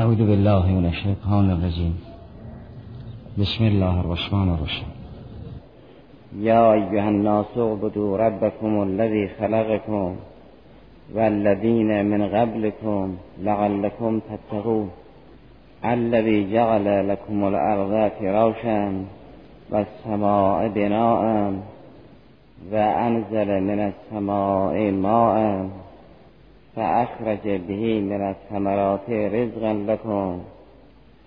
اعوذ بالله من الشیطان الرجیم بسم الله الرحمن الرحیم یا ایها الناس اعبدوا ربكم الذي خلقكم والذين من قبلكم لعلكم تتقون الذي جعل لكم الارض فراشا والسماء بناء وانزل من السماء ماء. فأخرج به من الثمرات رزقا لكم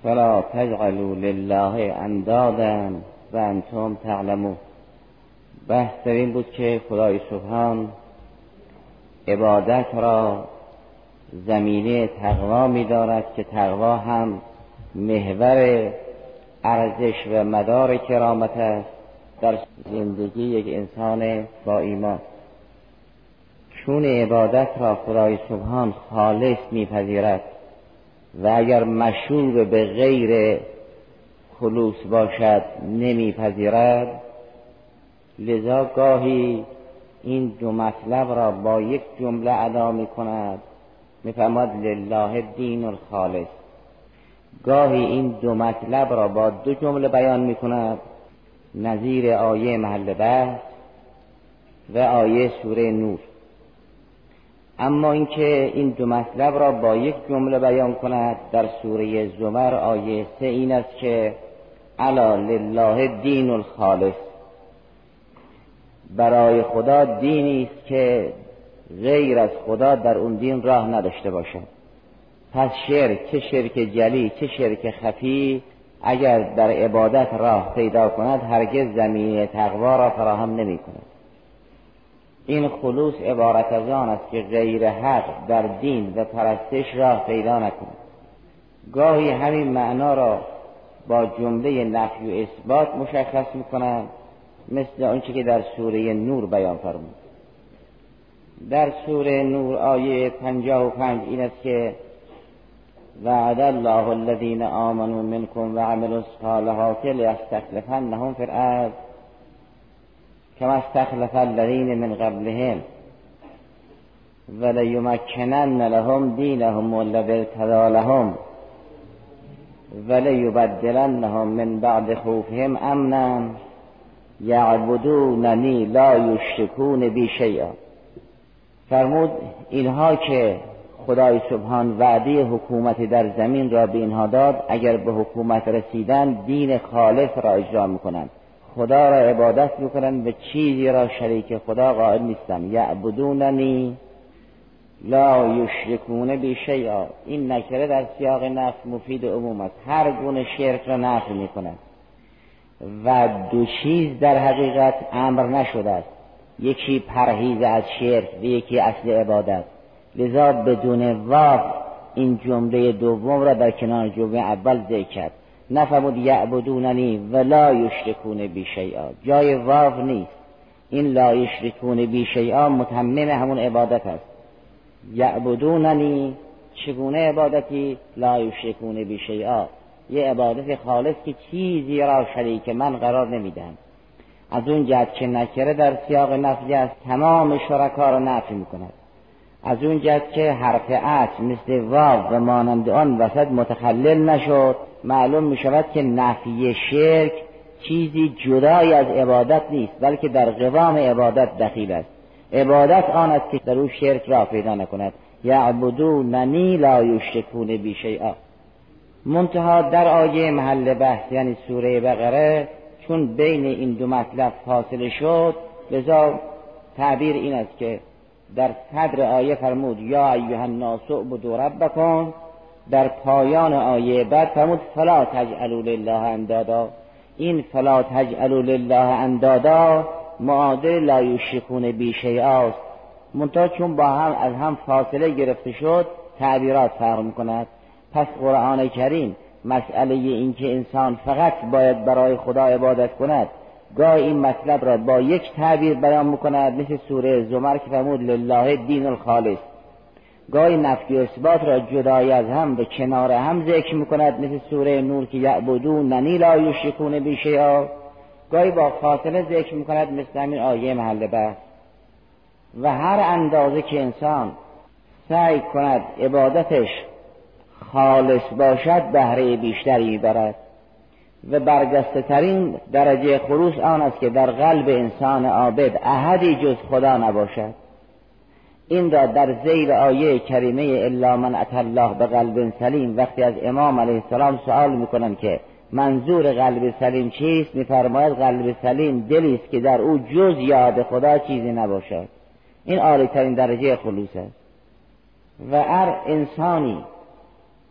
فلا تجعلوا لله اندادا و انتم تعلمون. بحث این بود که خدای سبحان عبادت را زمینه تقوا می دارد که تقوا هم محور ارزش و مدار کرامت است. در زندگی یک انسان با ایمان. چون عبادت را خدای سبحان خالص میپذیرد و اگر مشروب به غیر خلوص باشد نمیپذیرد. لذا گاهی این دو مطلب را با یک جمله ادا می کند میفرماد لله دین الخالص. گاهی این دو مطلب را با دو جمله بیان می کند نظیر آیه محل بحث و آیه سوره نور. اما اینکه این دو مطلب را با یک جمله بیان کند در سوره زمر آیه سه این است که علا لله دین الخالص. برای خدا دینی است که غیر از خدا در اون دین راه نداشته باشد. پس شرک چه شرک جلی چه شرک خفی اگر در عبادت راه پیدا کند هرگز زمینه تقوا را فراهم نمی کند این خلوص عبارت از آن است که غیر حق در دین و پرستش راه پیدا نکند. گاهی همین معنا را با جمله نفی و اثبات مشخص می‌کنند مثل آنچه که در سوره نور بیان فرمود. در سوره نور آیه پنجاه و پنج این است که وعد الله الذين آمنوا منكم وعملوا الصالحات ليستخلفنهم في الارض. كما استخلف الذين من قبلهم. وليمكنن لهم دينهم والذي ارتضى لهم. وليبدلنهم من بعد خوفهم امنا یعبدوننی لا یشرکون بی شیئا فرمود اینها که خدای سبحان وعده حکومت در زمین را به اینها داد اگر به حکومت رسیدن دین خالص را اجرا می‌کنند. خدا را عبادت می‌کنند و چیزی را شریک خدا قائل نیستند. یعبدوننی لا یشرکون بی شیئا این نکره در سیاق نفس مفید عموم است. هر گونه شرک را نفی می‌کند و دو چیز در حقیقت امر نشده است. یکی پرهیز از شرک و یکی اصل عبادت. لذا بدون واف این جمله دوم را در کنار جمله اول ذکر کرد. نفرمود یعبدوننی و لا یشرکون بی شیئا. جای واو نیست. این لا یشرکون بی شیئا متمم همون عبادت است. یعبدوننی چگونه عبادتی؟ لا یشرکون بی شیئا. یه عبادت خالص که چیزی را شریک من قرار نمیدن از اون جهت که نکره در سیاق نفی است تمام شرکا را نفی می‌کند. از اون جهت که حرف اصل مثل واو و مانند آن وسط متخلل نشد. معلوم می شود که نفی شرک چیزی جدای از عبادت نیست بلکه در قوام عبادت دخیل است. عبادت آن است که در او شرک را پیدا نکند. یعبدوننی لا یشرکون بی شیئا منتها در آیه محل بحث یعنی سوره بقره چون بین این دو مطلب فاصله شد لذا تعبیر این است که در صدر آیه فرمود یا ایها الناس اعبدوا ربکم در پایان آیه بعد فرمود فلا تجعلوا لله اندادا. این فلا تجعلوا لله اندادا معادل لا یشرکون شیئا منتها چون با هم از هم فاصله گرفته شد تعبیرات فرق می‌کند. پس قرآن کریم مسئله این که انسان فقط باید برای خدا عبادت کند گاه این مطلب را با یک تعبیر بیان می‌کند مثل سوره زمر که فرمود لله دین الخالص. گاهی نفی و اثبات را جدای از هم به کنار هم ذکر می‌کند مثل سوره نور که یعبدون ننی لا یشرکون بی شیئا گاهی با فاصله ذکر می‌کند مثل همین آیه محل بحث. و هر اندازه که انسان سعی کند عبادتش خالص باشد بهره بیشتری می‌برد. و برگسته ترین درجه خروس آن است که در قلب انسان عابد احدی جز خدا نباشد. این را در زیر آیه کریمه الا من ات الله به قلب سلیم. وقتی از امام علیه السلام سوال می‌کنن که منظور قلب سلیم چیست میفرماید قلب سلیم دلی است که در او جز یاد خدا چیزی نباشد. این عالی ترین درجه خلوص است. و هر انسانی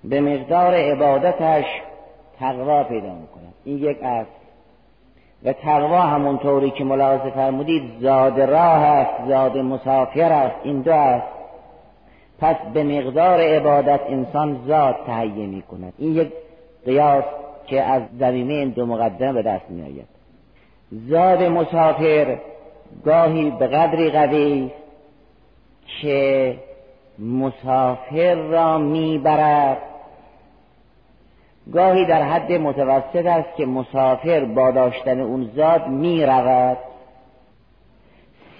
به مقدار عبادتش تقوا پیدا می‌کند. این یک است و تقوا همونطوری که ملاحظه فرمودید زاد راه است زاد مسافر است این دو است. پس به مقدار عبادت انسان زاد تهیه می کند این یک قیاس که از زمینه این دو مقدمه به دست می آید زاد مسافر گاهی به قدری قوی که مسافر را می‌برد. گاهی در حد متوسط است که مسافر با داشتن اون زاد می رود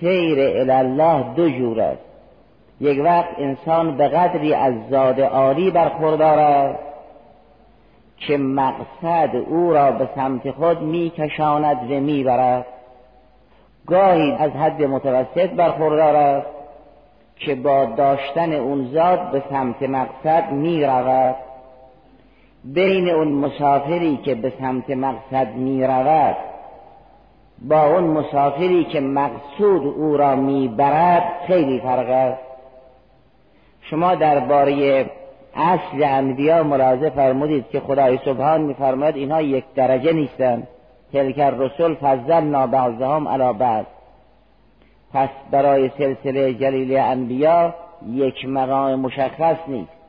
سیر الله دو جور است. یک وقت انسان به قدری از زاد عالی برخوردار است که مقصد او را به سمت خود میکشاند و می‌برد. گاهی از حد متوسط برخوردار است که با داشتن اون زاد به سمت مقصد می رود بین اون مسافری که به سمت مقصد می رود با اون مسافری که مقصود او را می برد خیلی فرق است. شما درباره اصل انبیا ملاحظه فرمودید که خدای سبحان میفرماید اینها یک درجه نیستند تلک الرسل فضلنا بعضهم علی بعض. پس برای سلسله جلیل انبیا یک مقام مشخص نیست.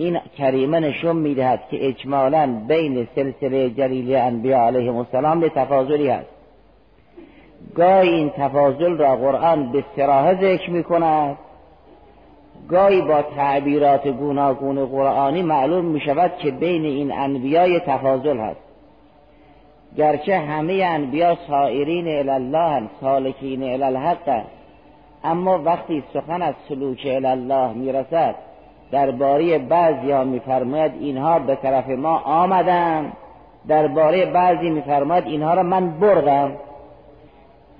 این کریمه نشون می‌دهد که اجمالا بین سلسله جلیل انبیا علیهم السلام به تفاضلی هست. گاهی این تفاضل را قرآن به سراحه ذکر می کند گاهی با تعبیرات گوناگون قرآنی معلوم می شود که بین این انبیای تفاضل هست. گرچه همه انبیا سائرین الله سالکین الحق اما وقتی سخن از سلوک الله می‌رسد درباره بعضی ها میفرماید اینها به طرف ما آمدن. درباره بعضی میفرماید اینها را من بردم.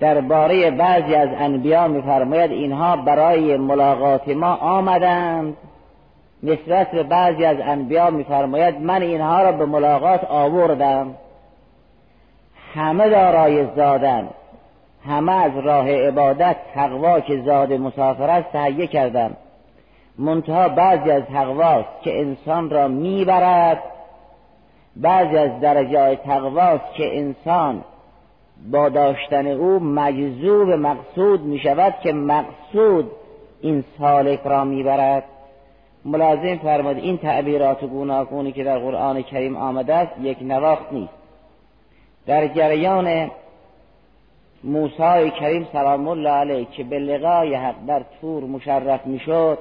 درباره بعضی از انبیا میفرماید اینها برای ملاقات ما آمدند. نسبت به بعضی از انبیا میفرماید من اینها را به ملاقات آوردم. همه دارای زادن. همه از راه عبادت تقوا که زاد مسافر است تهیه کردن منتها بعضی از تقواست که انسان را می‌برد بعضی از درجه تقواست که انسان با داشتن او مجذوب مقصود می شود که مقصود این سالک را می‌برد. ملازم فرمود این تعبیرات گوناگونی که در قرآن کریم آمده است یک نواخت نیست. در جریان موسی کریم سلام الله علیه که به لقای حق در تور مشرف می‌شد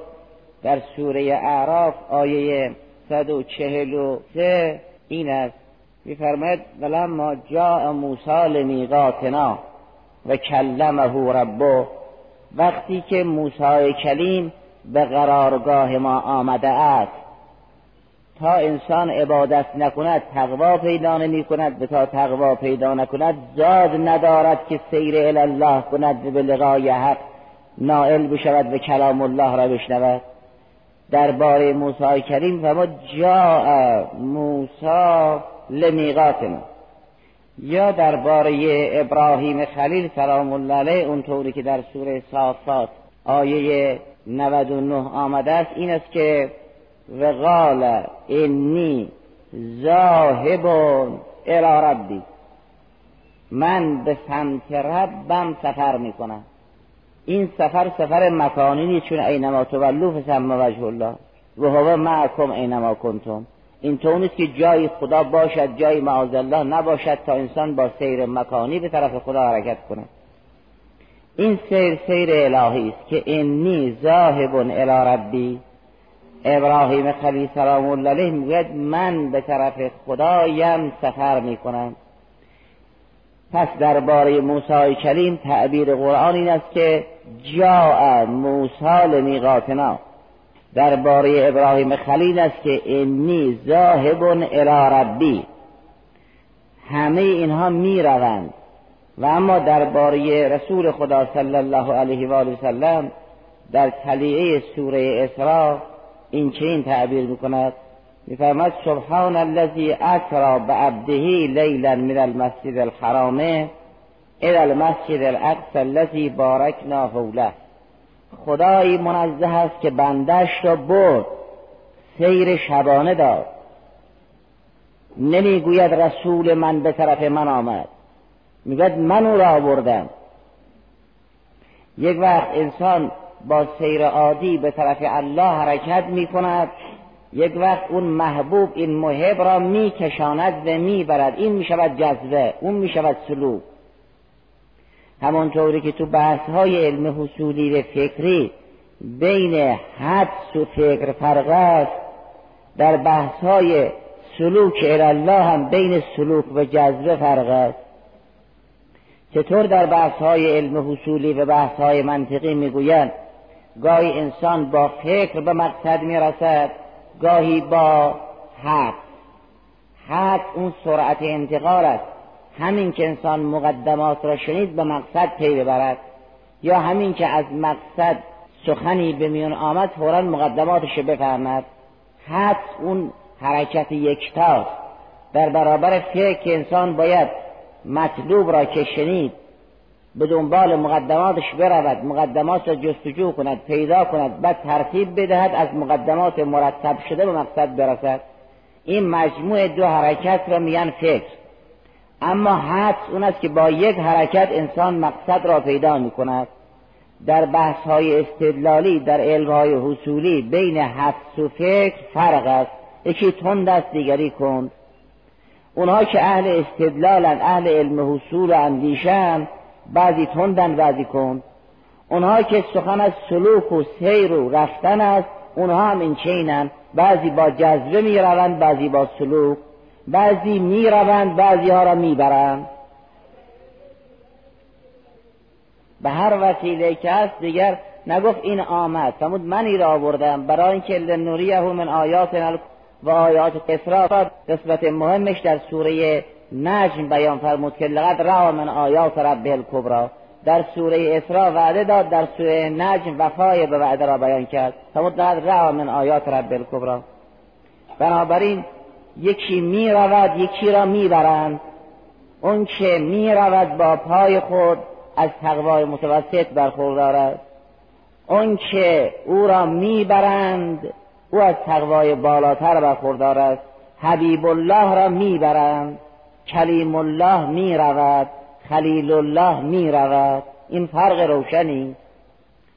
در سوره اعراف آیه 143 این است. میفرماید ولما جاء موسی لمیقاتنا و کلمه ربه وقتی که موسی کلیم به قرارگاه ما آمده است تا انسان عبادت نکند تقوا پیدا نمی کند تا تقوا پیدا نکند زاد ندارد که سیر الله کند به لقای حق نائل بشود و کلام الله را بشنود. درباره موسی کریم و ما جا موسی لمیقاتنا یا درباره ابراهیم خلیل سلام الله علیه اونطوری که در سوره صافات آیه 99 آمده است این است که و قال انی ذاهب الى ربی. من به سمت ربم سفر می‌کنم. این سفر سفر مکانی نیست چون اینما تولو فسم وجه الله. و هو معکم اینما کنتم. این تو نیست که جای خدا باشد جای معاذ الله نباشد تا انسان با سیر مکانی به طرف خدا حرکت کنه. این سیر سیر الهی است که انی ذاهب الی ربی. ابراهیم خلیل سلام الله علیه می‌گوید من به طرف خدایم سفر می‌کنم. پس درباره موسی کلیم تعبیر قرآن این است که جاء موسی لمیقاتنا درباره ابراهیم خلیل است که انی ذاهب الی ربی. همه اینها می روند و اما درباره رسول خدا صلی الله علیه و آله وسلم در تلیعه سوره اسراء این چنین تعبیر می‌کند؟ میفرماد سبحان الذی اسرا بعبده لیلا من المسجد الحرام الى المسجد الاقصى الذي بارکنا حوله. خدایی منزه است که بندش را برد سیر شبانه داد. نمی‌گوید رسول من به طرف من آمد. می‌گوید من او را بردم یک وقت انسان با سیر عادی به طرف الله حرکت می کند یک وقت اون محبوب این محب را می کشاند و می برد این می شود جذبه اون می شود سلوک. همانطوری که تو بحث های علم حصولی و فکری بین حدس و فکر فرق است در بحث های سلوک الله هم بین سلوک و جذبه فرق است. چطور در بحث های علم حصولی و بحث های منطقی می‌گویند گاهی انسان با فکر به مقصد می‌رسد گاهی با حد. حد اون سرعت انتقال است. همین که انسان مقدمات را شنید به مقصد پی ببرد. یا همین که از مقصد سخنی به میان آمد فورا مقدماتش بفهمد حد اون حرکت یکتاست. در برابر فکر که انسان باید مطلوب را که شنید به دنبال مقدماتش برود مقدمات را جستجو کند پیدا کند بعد ترتیب بدهد از مقدمات مرتب شده به مقصد برسد. این مجموع دو حرکت را میان فکر. اما حدس اون است که با یک حرکت انسان مقصد را پیدا می کند در بحث های استدلالی در علم های حصولی بین حدس و فکر فرق است. یکی تند است دیگری کند. اونها که اهل استدلالن اهل علم حصول اندیشن بعضی تندن بعضی کند. اونها که سخن از سلوک و سیر و رفتن است اونها هم این چینن بعضی با جذبه می روند بعضی با سلوک. بعضی می روند بعضی ها را می برند به هر وسیله که هست دیگر نگفت این آمد. فرمود من ای را آوردم. برای اینکه لنوریه من آیات و آیات اسراء قسمت مهمش در سوره نجم بیان فرمود که لقد را من آیات رب الکبرا در سوره اسراء وعده داد در سوره نجم وفای به وعده را بیان کرد. فرمود لقد را من آیات رب الکبرا بنابراین یکی می رود یکی را می برند. اون که می رود با پای خود از تقوای متوسط برخوردار است اون که او را می برند او از تقوای بالاتر برخوردار است حبیب الله را می برند. کلیم الله می رود خلیل الله می رود این فرق روشنی.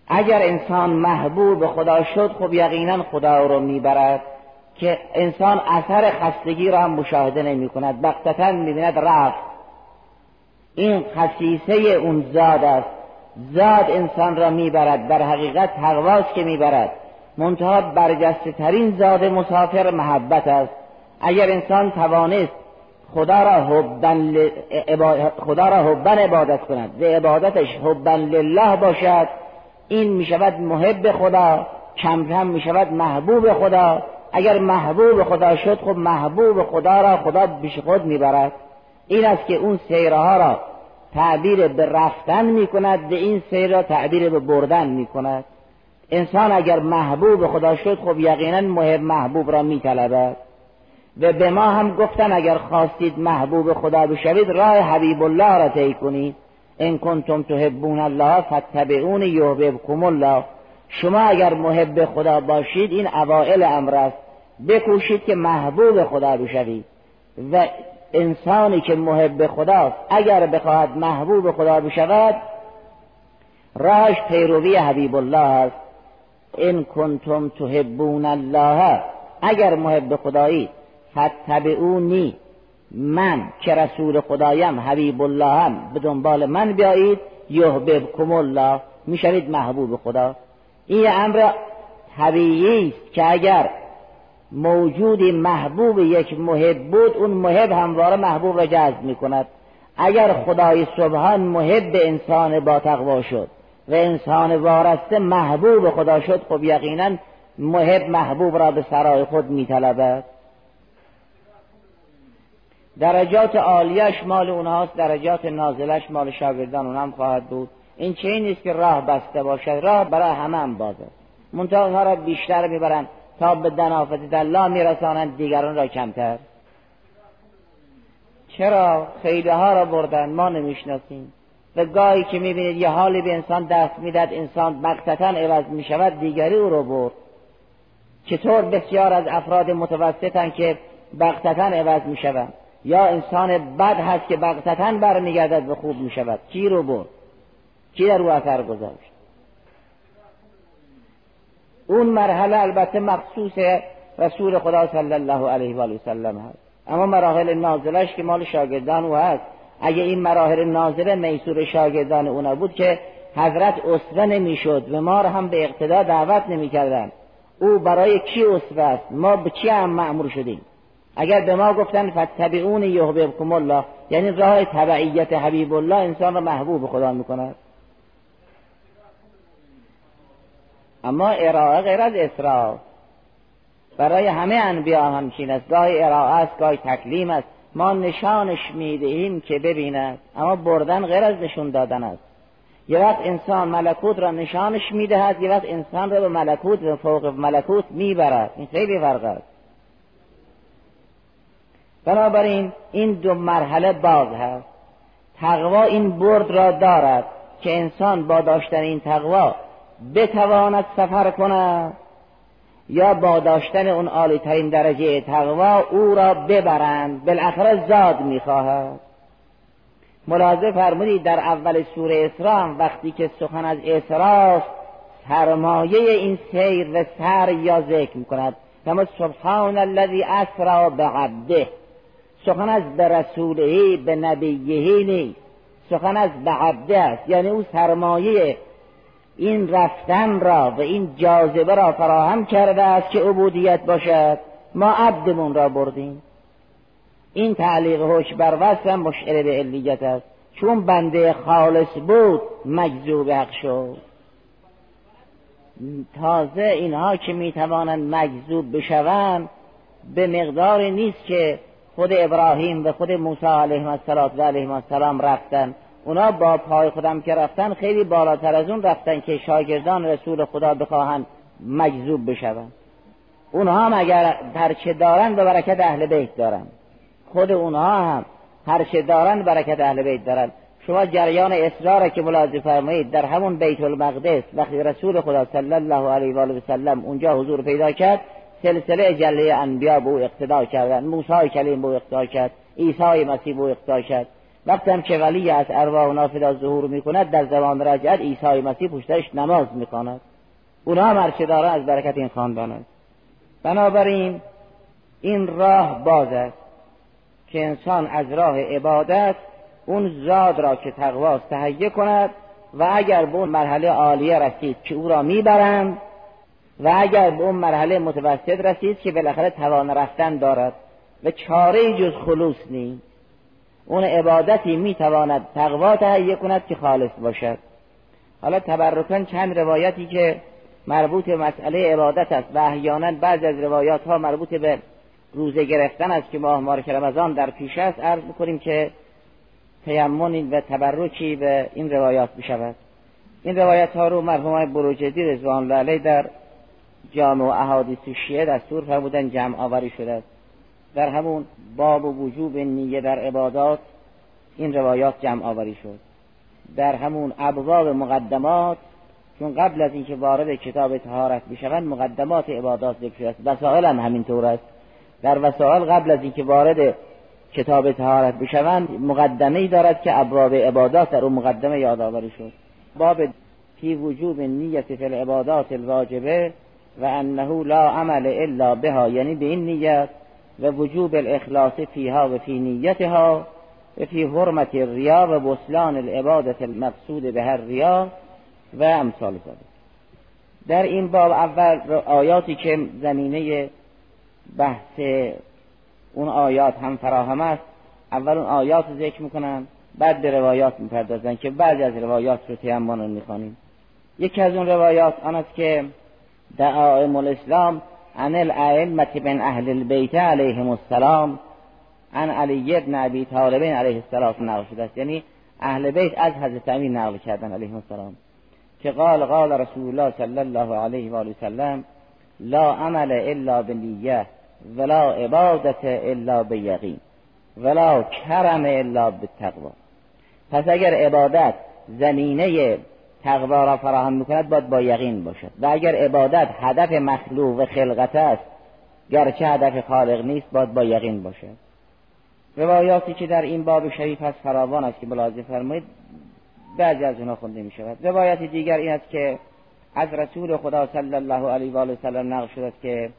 اگر انسان محبوب خدا شد خب یقینا خدا رو می‌برد که انسان اثر خستگی را هم مشاهده نمی کند بختتا می بیند رفت. این خصیصه اون زاد است. زاد انسان را می‌برد. در حقیقت تقواست که می‌برد. منتها برجسته ترین زاد مسافر محبت است. اگر انسان توانست خدا را حبن خدا را حبن عبادت کند به عبادتش حبن لله باشد. این می شود محب خدا کم کم می شود محبوب خدا. اگر محبوب خدا شد خب محبوب خدا را خدا بیش خود می‌برد. این است که اون سیره ها را تعبیر به رفتن می کند به این سیر را تعبیر به بردن می کند انسان اگر محبوب خدا شد خب یقینا محب محبوب را می طلبد و به ما هم گفتن اگر خواستید محبوب خدا بشوید راه حبیب الله را طی کنید. ان کنتم تحبون الله فاتبعون یحببکم الله. شما اگر محب خدا باشید این اوائل امر است. بکوشید که محبوب خدا بشوید. و انسانی که محب خداست اگر بخواهد محبوب خدا بشود راهش پیروی حبیب الله است. ان کنتم تحبون الله. اگر محب خدایی فتبعونی من که رسول خدایم حبیب الله هم به دنبال من بیایید. یحببکم الله. می‌شوید محبوب خدا. این امر طبیعی است که اگر موجودی محبوب یک محب بود اون محب همواره محبوب را جذب می کند اگر خدای سبحان محب انسان با تقوا شد و انسان وارسته محبوب خدا شد خب یقینا محب محبوب را به سرای خود میطلبد. درجات عالیش مال اونهاست درجات نازلش مال شاگردان اونم خواهد بود. این چه نیست که راه بسته باشد راه برای همه هم بازه. منتها را بیشتر می‌برند تا به دنافت دلا میرسانند دیگران را کمتر. چرا خیلی ها را بردن؟ ما نمی‌شناسیم. و گاهی که می‌بینید یه حالی به انسان دست می‌داد انسان مقتتا عوض می‌شود دیگری او رو برد. چطور بسیار از افراد متوسطن که بغتتا عوض می‌شوند؟ یا انسان بد هست که بغتتا برمیگردد و خوب می‌شود. کی رو برد؟ کی در او اثر گذاشت؟ اون مرحله البته مخصوص رسول خدا صلی الله علیه و آله وسلم هست. اما مراحل نازلش که مال شاگردان او هست. اگه این مراحل نازله میسور شاگردان او نبود که حضرت اسوه نمی‌شد و ما را هم به اقتدا دعوت نمی‌کردن. او برای کی اسوه است؟ ما به چی هم معمور شدیم؟ اگر به ما گفتن فتبعون یحببکم الله یعنی راه تبعیت حبیب الله انسان را محبوب خدا می‌کند. اما ارائه غیر از اسراف برای همه انبیا همچین است. گاهی ارائه است گاهی تکلیم است. ما نشانش می‌دهیم که ببیند. اما بردن غیر از نشون دادن است. یه وقت انسان ملکوت را نشانش می‌دهد یه وقت انسان را به ملکوت و فوق ملکوت می‌برد. این خیلی فرق است. بنابراین این دو مرحله باز هست. تقوا این برد را دارد که انسان با داشتن این تقوا بتواند سفر کند یا با داشتن اون عالی ترین درجه تقوا او را ببرند. بالاخره زاد می‌خواهد. ملاحظه فرمودید در اول سوره اسراء وقتی که سخن از اسراست سرمایه این سیر و سر یا ذکر می‌کند. کما سبحان الذی اسرا بعبده. سخن از به رسولهی به نبیهی نیست. سخن از به عبده است. یعنی او سرمایه این رفتن را و این جاذبه را فراهم کرده است که عبودیت باشد. ما عبدمون را بردیم. این تعلیق هوش بر وصف مشعر به علیت است. چون بنده خالص بود مجذوب حق شد. تازه اینها که می‌توانند مجذوب بشوند به مقدار نیست که خود ابراهیم و خود موسی علیه السلام رفتن. اونا با پای خودم که رفتن خیلی بالاتر از اون رفتن که شاگردان رسول خدا بخواهند مجذوب بشوند. اونها هم اگر هرچه دارن به برکت اهل بیت دارن. خود اونها هم هرچه دارن برکت اهل بیت دارن. شما جریان اصرار که ملاحظه فرمایید در همون بیت المقدس وقتی رسول خدا صلی الله علیه و آله و سلم اونجا حضور پیدا کرد سلسله جله انبیا به او اقتدا کردن موسی کلیم به او اقتدا کرد عیسی مسیح به او اقتدا کرد. وقتی هم که ولی از ارواح نافذ ظهور می‌کند در زمان رجعت عیسی مسیح پشتش نماز می‌کند اونها هم هرچه داره از برکت این خاندان است بنابراین این راه باز است که انسان از راه عبادت اون زاد را که تقواست تهیه کند و اگر به اون مرحله عالیه رسید که او را می‌برند و اگر به اون مرحله متوسط رسید که بالاخره توان رفتن دارد و چاره جز خلوص نیست. اون عبادتی می‌تواند تقوا تهیه کند که خالص باشد. حالا تبرکن چند روایتی که مربوط به مسئله عبادت است و احیانا بعض از روایات ها مربوط به روزه گرفتن است که ماه مارک رمضان در پیش است عرض می‌کنیم که تیمون و تبرکی به این روایات بشود این روایت ها رو مرحوم بروجدی رضوان الله در جامع و احادیث شیعه دستور فرمودن جمع آوری شده است. در همون باب و وجوب نیه در عبادات این روایات جمع آوری شد. در همون ابواب مقدمات چون قبل از اینکه وارد کتاب تهارت بشوند مقدمات عبادات ذکر است. وسائل هم همینطور است. در وسائل قبل از اینکه وارد کتاب تهارت بشوند مقدمه ای دارد که ابواب عبادات در اون مقدمه یادآوری شد. باب فی وجوب نیت فی العبادات الواجبه و انه لا عمل الا بها یعنی به این نیت و وجوب الاخلاص فیها و فی نیتها و فی حرمت الریا و بسلان العبادت المقصود به هر ریا و امثال ذلك. در این باب اول آیاتی که زمینه بحث اون آیات هم فراهم است اول اون آیات رو ذکر می‌کنن بعد به روایات می‌پردازن که بعضی از روایات رو تیمان می‌خوانیم. یکی از اون روایات آن است که دعائم الاسلام عن الائمه من اهل البیت علیهم السلام عن علی ابن ابی طالب علیه السلام نقل شده است. یعنی اهل بیت از حضرت امین نقل کردن علیه السلام. که قال قال رسول الله صلی الله علیه و آله وسلم لا عمل الا بنیه ولا عبادت الا بیقین ولا کرم الا بالتقوا پس اگر عبادت زمینه تقوا را فراهم می‌کند باید با یقین باشد. و اگر عبادت هدف مخلوق و خلقت است گرچه هدف خالق نیست باید با یقین باشد. روایاتی که در این باب شریف هست فراوان است که ملاحظه فرمایید بعضی از اونها خونده می شود روایت دیگر این است که از رسول خدا صلی الله علیه و آله وسلم نقل شده است که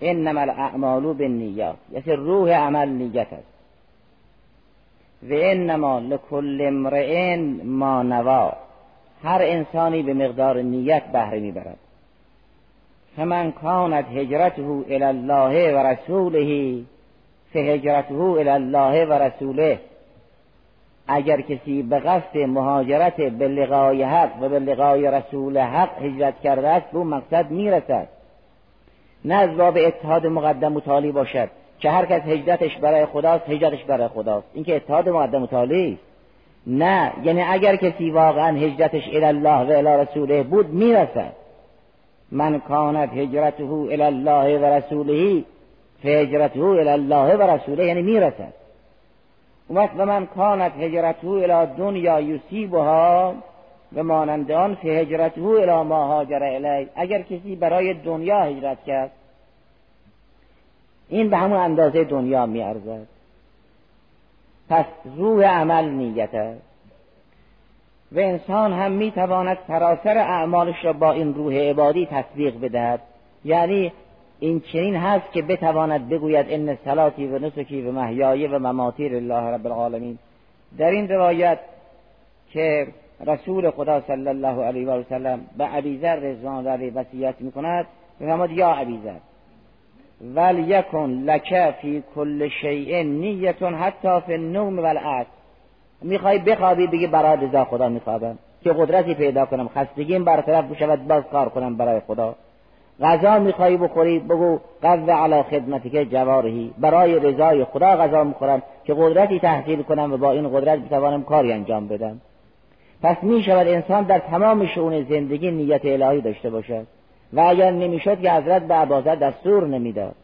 انما الاعمال بالنیات یعنی روح عمل نیت است. و انما لکل امرئ ما نوا. هر انسانی به مقدار نیت بهره می‌برد. فمن کانت هجرته الی الله و رسوله فهجرته الی الله و رسوله. اگر کسی به قصد مهاجرت به لقای حق و به لقای رسول حق هجرت کرده است به مقصد می‌رسد. نه از باب اتحاد مقدم و تالی باشد که هر کس هجرتش برای خداست هجرتش برای خداست. این که اتحاد مقدم و تالی نه یعنی اگر کسی واقعا هجرتش الله و الی رسوله بود می‌رسد. من کانت هجرته الی الله و رسوله فهجرته الی الله و رسوله یعنی می‌رسد. وقت و من کانت هجرته الی دنیا یصیبها و مانند آن فی هجرته الی ما هاجر الی. اگر کسی برای دنیا هجرت کرد این به همون اندازه دنیا میارزد. پس روح عمل نیت است. و انسان هم می‌تواند سراسر اعمالش را با این روح عبادی تصدیق بدهد. یعنی این چنین هست که بتواند بگوید ان صلاتی و نسکی و محیای و مماتی لله رب العالمین. در این روایت که رسول خدا صلی الله علیه و سلم به ابیذر رضوان الله وصیت می‌کند میفرماد یا ابیذر ول یکن لک فی کل شیء نیت حتی فی النوم والعصر می‌خوای بخوابی بگی برای رضا خدا میخوابم. که قدرتی پیدا کنم خستگیم برطرف بشود باز کار کنم برای خدا. غذا می‌خوای بخوری بگو قو علی خدمتی که جوارهی برای رضای خدا غذا می‌خورم که قدرتی تحصیل کنم و با این قدرت بتوانم کاری انجام بدم. پس می‌شود انسان در تمام شؤون زندگی نیت الهی داشته باشد. و اگر نمی‌شد که حضرت به عبازر دستور نمی‌داد.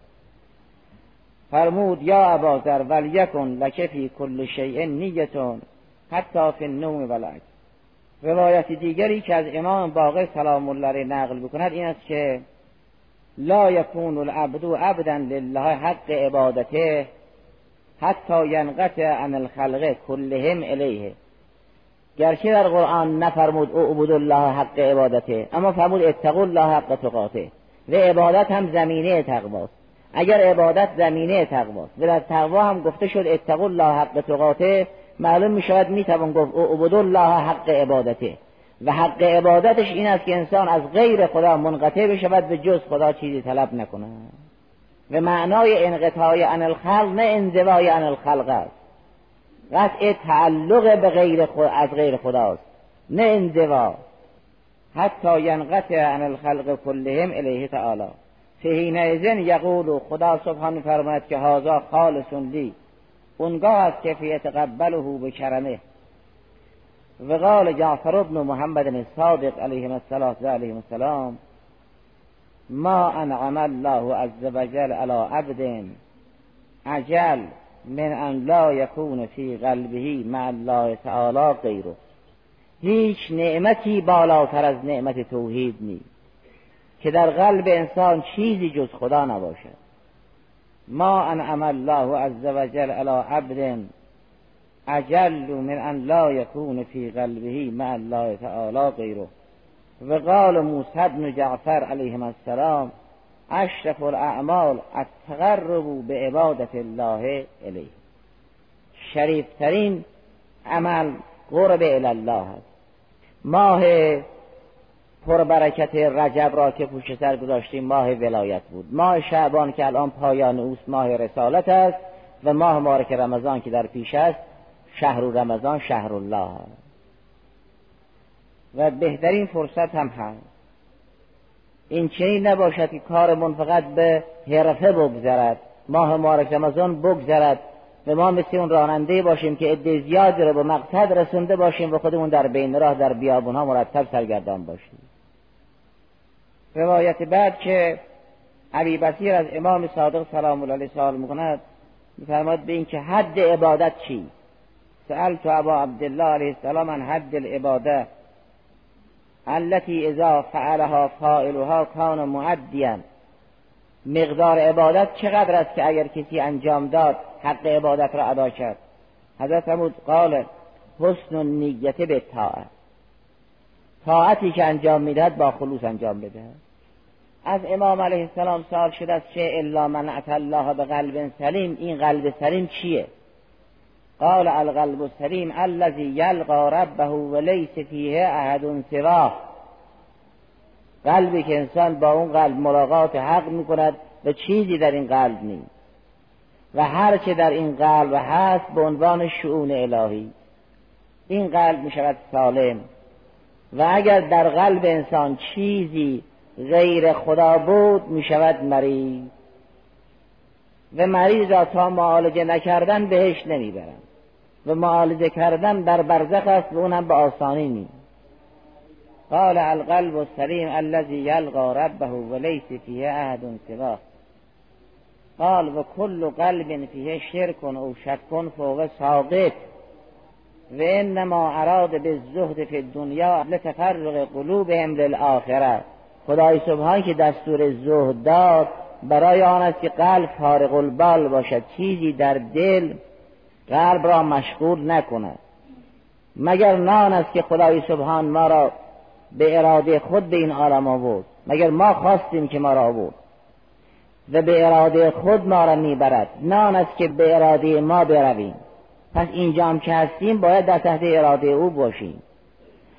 فرمود یا عبازر ولیکن لکفی کل شیء نیتون حتی فی النوم ولک. روایت دیگری که از امام باقر سلام الله نقل بکند این است که لا یکون العبد عبدا لله حق عبادته حتی ینقطع عن الخلق كلهم الیه. گرچه در قرآن نفرمود او عبود الله حق عبادته اما فرمود اتقوا الله حق تقاته. و عبادت هم زمینه تقواست. اگر عبادت زمینه تقواست. و در تقوا هم گفته شد اتقوا الله حق تقاته. معلوم می شود می توان گفت او عبود الله حق عبادته. و حق عبادتش این است که انسان از غیر خدا منقطع بشود به جز خدا چیزی طلب نکند. و معنای انقطاع عن الخلق نه انزوای عن الخلق است. قطع تعلق به غیر خود از غیر خداست. نه انزوا حتی ینقطع عن الخلق كلهم الیه تعالی. ازن یقول خدا سبحانه فرماید که هازا خالص لی. اونگاه است که فی یتقبله به کرمه و قال جعفر ابن محمد الصادق علیه السلام و علیه السلام ما انعم الله عز وجل على عبد عجل. من ان لا یکون فی قلبه مع الله تعالی غیره هیچ نعمتی بالاتر از نعمت توحید نیست. که در قلب انسان چیزی جز خدا نباشد. ما انعم الله عز وجل على عبد اجل من ان لا یکون فی قلبه مع الله تعالی غیره و قال موسی بن جعفر علیه السلام اشرف الاعمال التقرب به عبادت الله الیه شریفترین عمل قرب الله است. ماه پربرکت رجب را که پوش سر گذاشتیم ماه ولایت بود. ماه شعبان که الان پایان اوست ماه رسالت است و ماه مبارک رمضان که در پیش است شهر رمضان شهر الله است. و بهترین فرصت هم هست. این چنین نباشد که کارمون فقط به حرفه بگذرد ماه مبارک رمضان بگذرد. و ما مثل اون راننده باشیم که عده زیادی رو به مقصد رسونده باشیم و خودمون در بین راه در بیابون ها مرتب سرگردان باشیم. روایت بعد که عبی بسیر از امام صادق سلام الله علیه سوال می‌کند میفرماد به اینکه حد عبادت چی؟ سألت ابا عبدالله علیه السلام عن حد العباده. التي اذا فعلها فائلها کان معدیا. مقدار عبادت چقدر است که اگر کسی انجام داد حق عبادت را ادا کرد؟ حضرت فرمود قال حسن نیت به طاعت طاعتی که انجام می‌دهد با خلوص انجام بده. از امام علیه السلام سوال شده است چه الا من الله به قلب سلیم؟ این قلب سلیم چیه؟ قال القلب السلیم الذي یلقى ربه وليس فیه احد سواه. قلبی که انسان با اون قلب ملاقات حق می‌کند و چیزی در این قلب نیست. و هر چه در این قلب هست به عنوان شعون الهی. این قلب می شود سالم. و اگر در قلب انسان چیزی غیر خدا بود می شود مریض. و مریض را تا معالجه نکردن بهش نمی‌برن و معالجه کردن در برزخ است و اونم به آسانی نیست قال القلب السلیم الذي یلقى ربه وليس فيه احد سواه. قال و کل قلب فیه شرک او شک فوق ساقط. و انما اراد به زهد فی دنیا لتفرق قلوبهم للآخره خدای سبحان که دستور زهد داد برای آن است که قلب فارغ البال باشد. چیزی در دل قلب را مشغول نکند. مگر نان است که خدای سبحان ما را به اراده خود به این عالم آورد؟ مگر ما خواستیم که ما را آورد؟ و به اراده خود ما را می‌برد. نان است که به اراده ما برویم. پس اینجا هم که هستیم باید در تحت اراده او باشیم.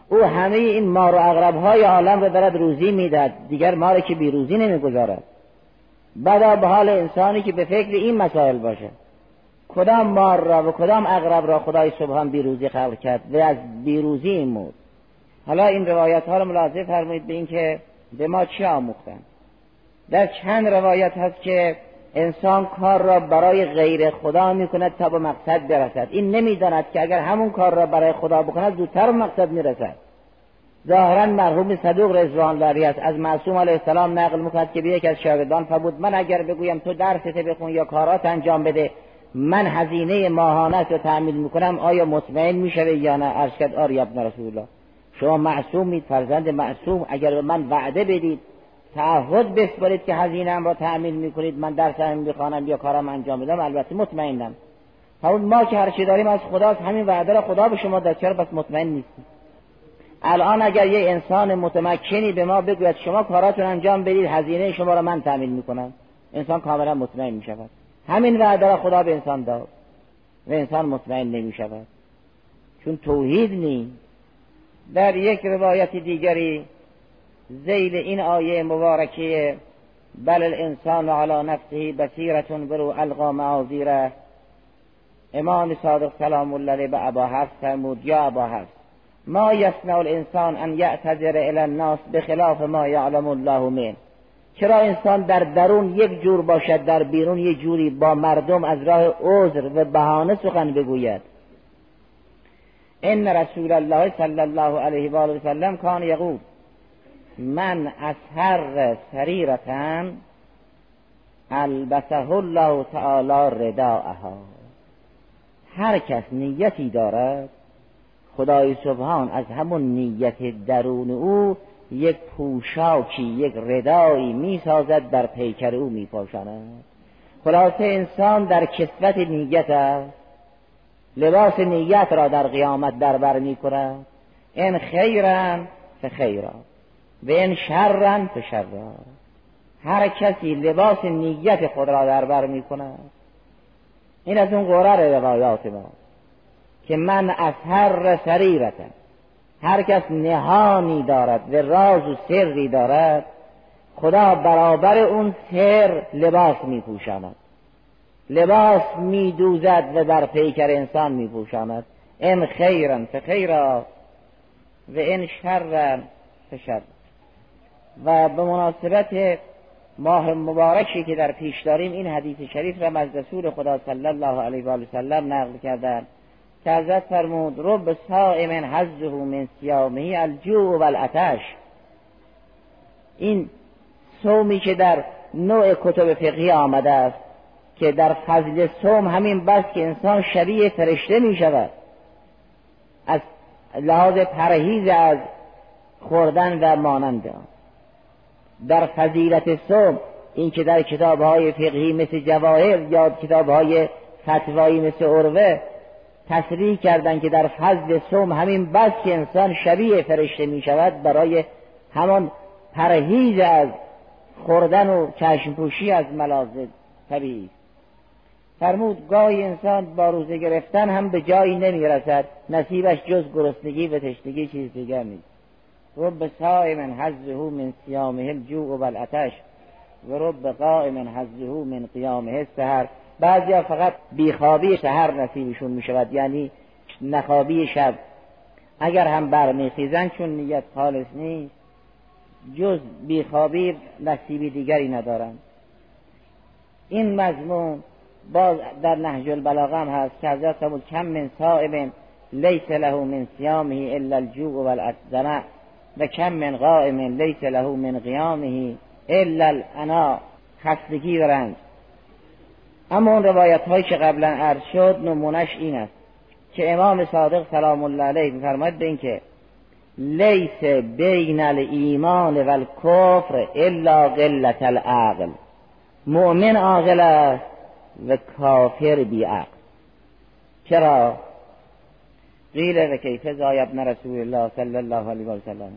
او همه این مار و اغرب های عالم را دارد روزی می‌داد دیگر ما را که بیروزی نمی‌گذارد. بعد به حال انسانی که به فکر این مسائل باشه کدام مار را و کدام اغرب را خدای سبحان بیروزی خلق کرد؟ و از بیروزی مود حالا این روایت ها را ملاحظه فرمایید به اینکه به ما چی آموختند در چند روایت هست که انسان کار را برای غیر خدا می کند تا به مقصد برسد. این نمی‌داند که اگر همون کار را برای خدا بکند زودتر به مقصد می‌رسد. ظاهرا مرحوم صدوق رضوان الله است. از معصوم علیه السلام نقل می‌کند که به یک از شاگردان فرمود من اگر بگویم تو درست بخون یا کارات انجام بده من هزینه ماهانه رو تعمیل می‌کنم آیا مطمئن می‌شوه یا نه؟ ارز کرد آری ابن رسول الله شما معصومید فرزند معصوم. اگر به من وعده بدید تعهد بسپارید که هزینه را تعمیل می‌کنید من درسم می‌خوانم یا کارم انجام میدم البته مطمئنم. همون ما که هر چی داریم از خداست همین وعده را خدا به شما داد. چرا؟ پس مطمئن نیستید. الان اگر یه انسان متمکنی به ما بگوید شما کاراتون انجام بدید هزینه شما را من تعمیل می‌کنم. انسان کاملا مطمئن می‌شود. همین وعده را خدا به انسان داد. و انسان مطمئن نمی‌شود چون توحید نیست. در یک روایت دیگری زیل این آیه مبارکه بل الانسان على نفسه بصیرتون برو القا معاذیره. امام صادق سلام الله علیه به ابا حفظ فرمود یا ابا حفظ ما یصنع الانسان ان یعتذر الى الناس بخلاف ما یعلم الله من چرا انسان در درون یک جور باشد در بیرون یک جوری با مردم از راه عذر و بهانه سخن بگوید؟ ان رسول الله صلی الله علیه و آله وسلم کان یقول من از هر سریرتن البسه الله تعالی رداءها. هر کس نیتی دارد خدای سبحان از همون نیت درون او یک پوشاکی یک ردایی می‌سازد در پیکر او میپاشاند. خلاصه انسان در کسوت نیت است. لباس نیت را در قیامت در بر می کند این خیرن فخیرا و این شرن فشرا هر کسی لباس نیت خود را در بر می کند این از اون قرار روایات ما که من از هر سریرتم هر کس نهانی دارد و راز و سری دارد. خدا برابر اون سر لباس می پوشاند لباس می دوزد و در پیکر انسان می پوشاند ان خیرا فخیرا و ان شرا فشر. و به مناسبت ماه مبارکی که در پیش داریم این حدیث شریف را از رسول خدا صلی الله علیه و سلم نقل کردند. که حضرت فرمود رب صائم حزه من سیامه الجوع و الاتش این صومی که در نوع کتب فقهی آمده است که در فضل صوم همین بس که انسان شبیه فرشته می شود. از لحاظ پرهیز از خوردن و مانند آن. در فضیلت صوم این که در کتاب های فقهی مثل جواهر یا کتاب های فتوایی مثل عروه تصریح کردن که در فضل صوم همین بس که انسان شبیه فرشته می شود برای همان پرهیز از خوردن و چشمپوشی از ملازم طبیعی. فرمود گاهی انسان با روزه گرفتن هم به جایی نمی رسد نصیبش جز گرسنگی و تشنگی چیز دیگر نیست. رب صائم حزه من سیامه الجوع و و رب قائم حزه من قیامه سهر بعضی فقط بیخوابی سهر نصیبشون می شود یعنی نخوابی شب. اگر هم برمیخیزن چون نیت خالص نیست جز بیخوابی نصیبی دیگری ندارند این مضمون باز در نهج البلاغه هم هست که حضرت فرمود کم من صائم لیس له من صیامه الا الجوع والعطش و کم من قائم لیس له من قیامه الا الانا خستگی و رنج اما اون روایت هایی که قبلا عرض شد نمونش این است که امام صادق سلام الله علیه میفرماید به اینکه لیس بین الایمان و الکفر الا قلت العقل. مؤمن عاقل است و کافر بی عقل چرا؟ قیل و کیف ابن رسول الله صلی الله علیه و سلم.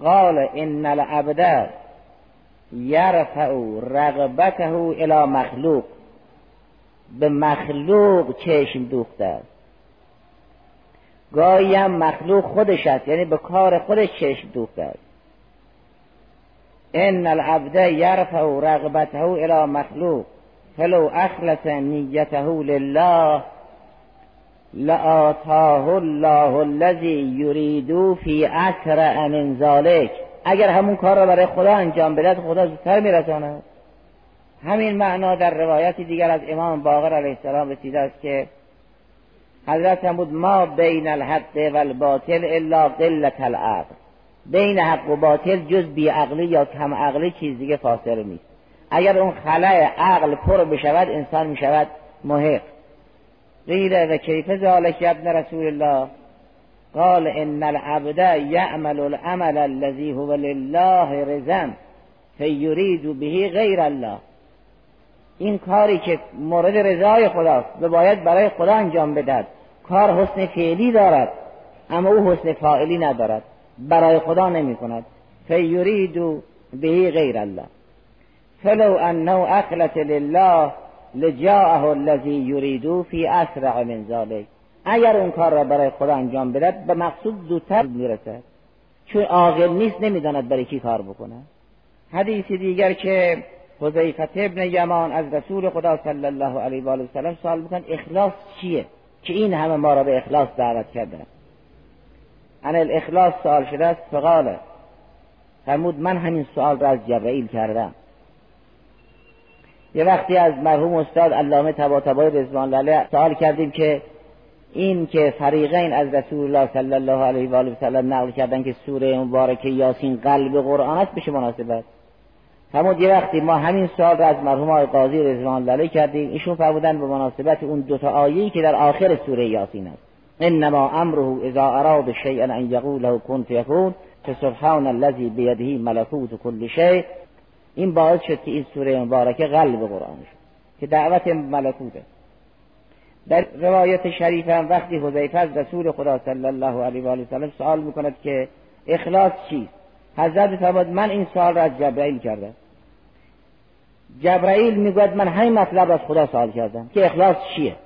قال ان العبد یرفع رغبته الى مخلوق. به مخلوق چشم دوخته است. گاهی هم مخلوق خودش است یعنی به کار خودش چشم دوخته است. ان العبد یرفع رغبته الى مخلوق. فلو اخلص نیته لله لآتاه الله الذي یریدو فی اسرع من ذلك اگر همون کار را برای خدا انجام بدهد خدا زودتر میرساند. همین معنا در روایتی دیگر از امام باقر علیه السلام رسیده است که حضرت هم بود ما بین الحق و الباطل الا قلت العقل. بین حق و باطل جز بیعقلی یا کم عقلی چیز دیگه فاصله نیست. اگر اون خلای عقل پر بشود انسان می شود محق. قیل و کیف ذالک ابن رسول الله؟ قال ان العبد یعمل العمل الذي هو لله رزم فیرید به غیر الله. این کاری که مورد رضای خداست و باید برای خدا انجام بدهد. کار حسن فعلی دارد اما او حسن فاعلی ندارد. برای خدا نمی کند فیرید به غیر الله. فلو انه اخلت لله لجاءه الذي یریدو فی اسرع من ذلك اگر اون کار را برای خدا انجام بدهد به مقصود زودتر می‌رسد. چون عاقل نیست نمی‌داند برای کی کار بکنه. حدیثی دیگر که حذیفه ابن یمان از رسول خدا صلی الله علیه و آله سلم سوال بکن اخلاص چیه؟ که این همه ما را به اخلاص دعوت کرده. ان الاخلاص سوال شده است فقال فرمود من همین سوال را از جبرئیل کردم. یه وقتی از مرحوم استاد علامه طباطبایی رضوان الله سوال کردیم که این که فریقین از رسول الله صلی الله علیه و آله وسلم نقل کردن که سوره مبارکه یاسین قلب قرآن است بشه مناسبت فرمود یه وقتی ما همین سوال را از مرحوم آقای قاضی رضوان الله کردیم ایشون فرمودن به مناسبت اون دو تا آیه‌ای که در آخر سوره یاسین است. انما امره اذا اراد شیئا ان یقول له کن فیکون فسبحان الذي بیده ملکوت کل شیء این باعث شد که این سوره مبارکه قلب قرآن شد که دعوت ملکوته. در روایت شریف هم وقتی حذیفه از رسول خدا صلی الله علیه و آله وسلم سوال می‌کند که اخلاص چیست حضرت فرمود من این سوال را از جبرائیل کردم. جبرائیل می‌گوید من همین مطلب از خدا سوال کردم که اخلاص چیه؟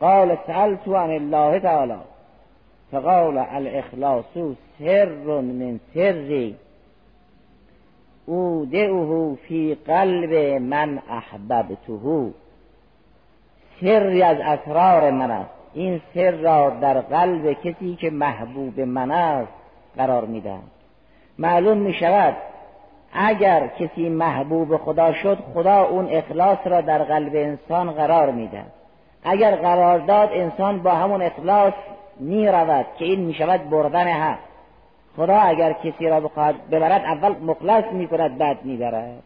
قال سألت عن الله تعالی. فقال الاخلاص سر من سری. اودعه فی قلب من احببته. سری از اسرار من است. این سر را در قلب کسی که محبوب من است قرار میدم معلوم می شود اگر کسی محبوب خدا شد خدا اون اخلاص را در قلب انسان قرار میده اگر قرار داد انسان با همون اخلاص می رود که این می شود بردن حق. خدا اگر کسی را بخواهد ببرد اول مخلص می کند بعد می برد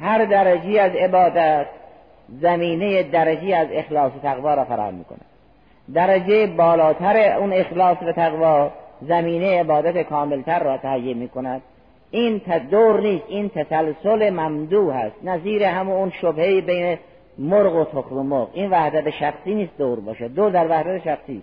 هر درجی از عبادت زمینه درجی از اخلاص و تقوا را فراهم می کند درجه بالاتر اون اخلاص و تقوا زمینه عبادت کاملتر را تهیه می کند این دور نیست این تسلسل ممدو هست نظیر همون اون شبهه بین مرغ و تخم مرغ. این وحدت شخصی نیست دور باشه. دور در وحدت شخصی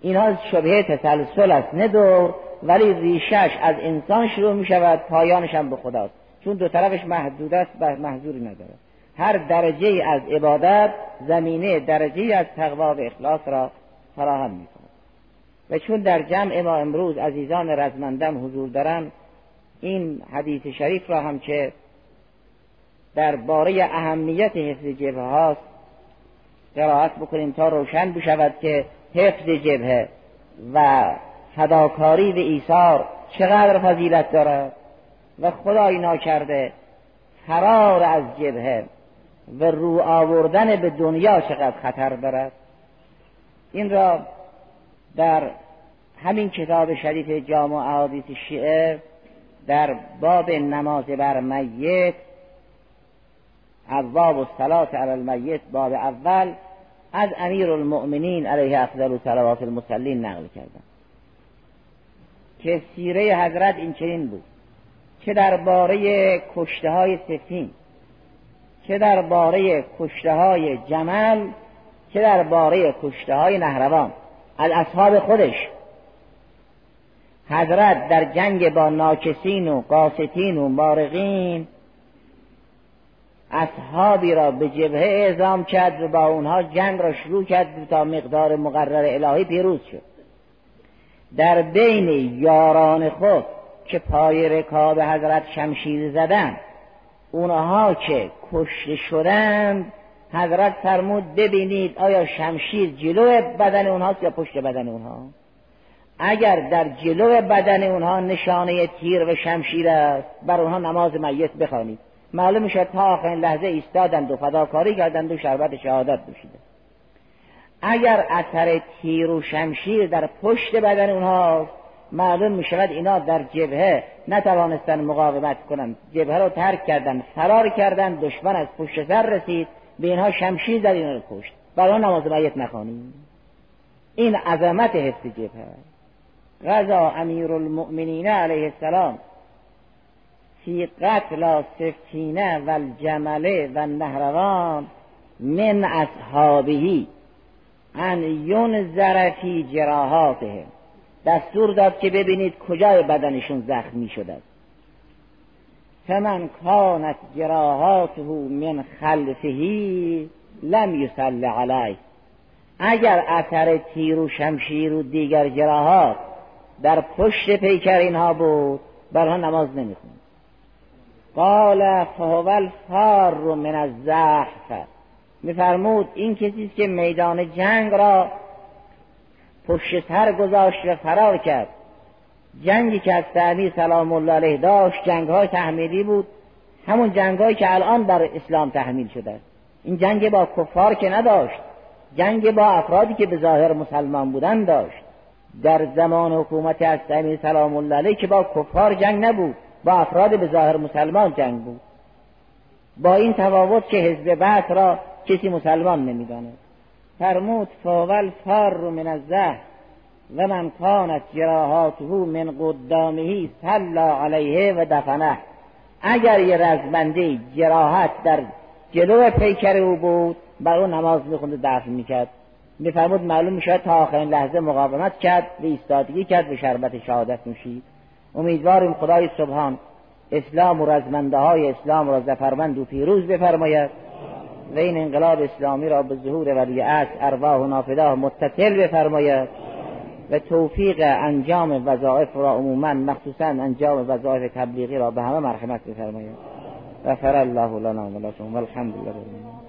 اینها شبهه تسلسل است. نه دور ولی ریشش از انسان شروع می شود پایانش هم به خداست. چون دو طرفش محدود است محضوری نداره. هر درجه از عبادت زمینه درجه از تقوا و اخلاص را فراهم می کند و چون در جمع ما امروز عزیزان رزمندم حضور دارند این حدیث شریف را هم که در باره اهمیت حفظ جبهه هاست قرائت بکنیم تا روشن بشود که حفظ جبهه و فداکاری و ایثار چقدر فضیلت دارد. و خدای ناکرده فرار از جبهه و رو آوردن به دنیا چقدر خطر دارد؟ این را در همین کتاب شریف جامع احادیث شیعه در باب نماز بر میت ابواب و صلات علی المیت باب اول از امیر المؤمنین علیه افضل صلوات المسلین نقل کردم که سیره حضرت این چنین بود. چه درباره کشته های سفین چه درباره کشته های جمل چه درباره کشته های نهروان از اصحاب خودش. حضرت در جنگ با ناکسین و قاستین و مارقین اصحابی را به جبهه اعزام کرد و با اونها جنگ را شروع کرد تا مقدار مقرر الهی پیروز شد. در بین یاران خود که پای رکاب حضرت شمشیر زدند اونها که کشته شدند حضرت فرمود ببینید آیا شمشیر جلو بدن اونهاست یا پشت بدن اونها؟ اگر در جلو بدن اونها نشانه تیر و شمشیر است بر اونها نماز میت بخوانید. معلوم شد تا آخرین لحظه ایستادند و فداکاری کردند و شربت شهادت دوشیده. اگر اثر تیر و شمشیر در پشت بدن اونها معلوم می شود اینا در جبهه نتوانستن مقاومت کنند جبهه رو ترک کردن فرار کردن دشمن از پشت سر رسید. به اینها شمشیر زد اینا رو کشت. برای نماز میت نخوانیم این عظمت حفظ جبهه. غذا امیر المؤمنین علیه السلام فی قتل سفتینه و الجمله و نهروان من اصحابهی ان ینظر فی جراحاتهم. دستور داد که ببینید کجای بدنشون زخمی شده. فمن کانت جراحاته من خلفهی لم یصل علیه. اگر اثر تیر و شمشیر و دیگر جراحات در پشت پیکر اینها بود برها نماز نمی‌خوند. قال فهو الفار من الزحف. میفرمود این کسی که میدان جنگ را پشت سر گذاشت و فرار کرد. جنگی که از تعمیر سلام الله علیه داشت جنگ های تحمیلی بود. همون جنگ که الان بر اسلام تحمیل شده. این جنگ با کفار که نداشت جنگ با افرادی که به ظاهر مسلمان بودن داشت. در زمان حکومت از سلام الله علیه که با کفار جنگ نبود با افراد به ظاهر مسلمان جنگ بود. با این تفاوت که حزب بعث را کسی مسلمان نمی‌داند. فرمود فاول فار من الزهر و من کانت جراحاته من قدامهی صلا علیه و دفنه. اگر یه رزمنده جراحت در جلو پیکر او بود بر او نماز می‌خوند و دفن می‌کرد. میفرمود معلوم می‌شد تا آخرین لحظه مقاومت کرد و ایستادگی کرد به شربت شهادت نوشید. امیدواریم خدای سبحان اسلام و رزمنده های اسلام را زفرمند و پیروز بفرماید. و این انقلاب اسلامی را به ظهور ولی عصر ارواح و نافده متصل بفرماید و توفیق انجام وظایف را عموما مخصوصا انجام وظایف تبلیغی را به همه مرحمت بفرماید. غفر الله لنا و لكم والحمد لله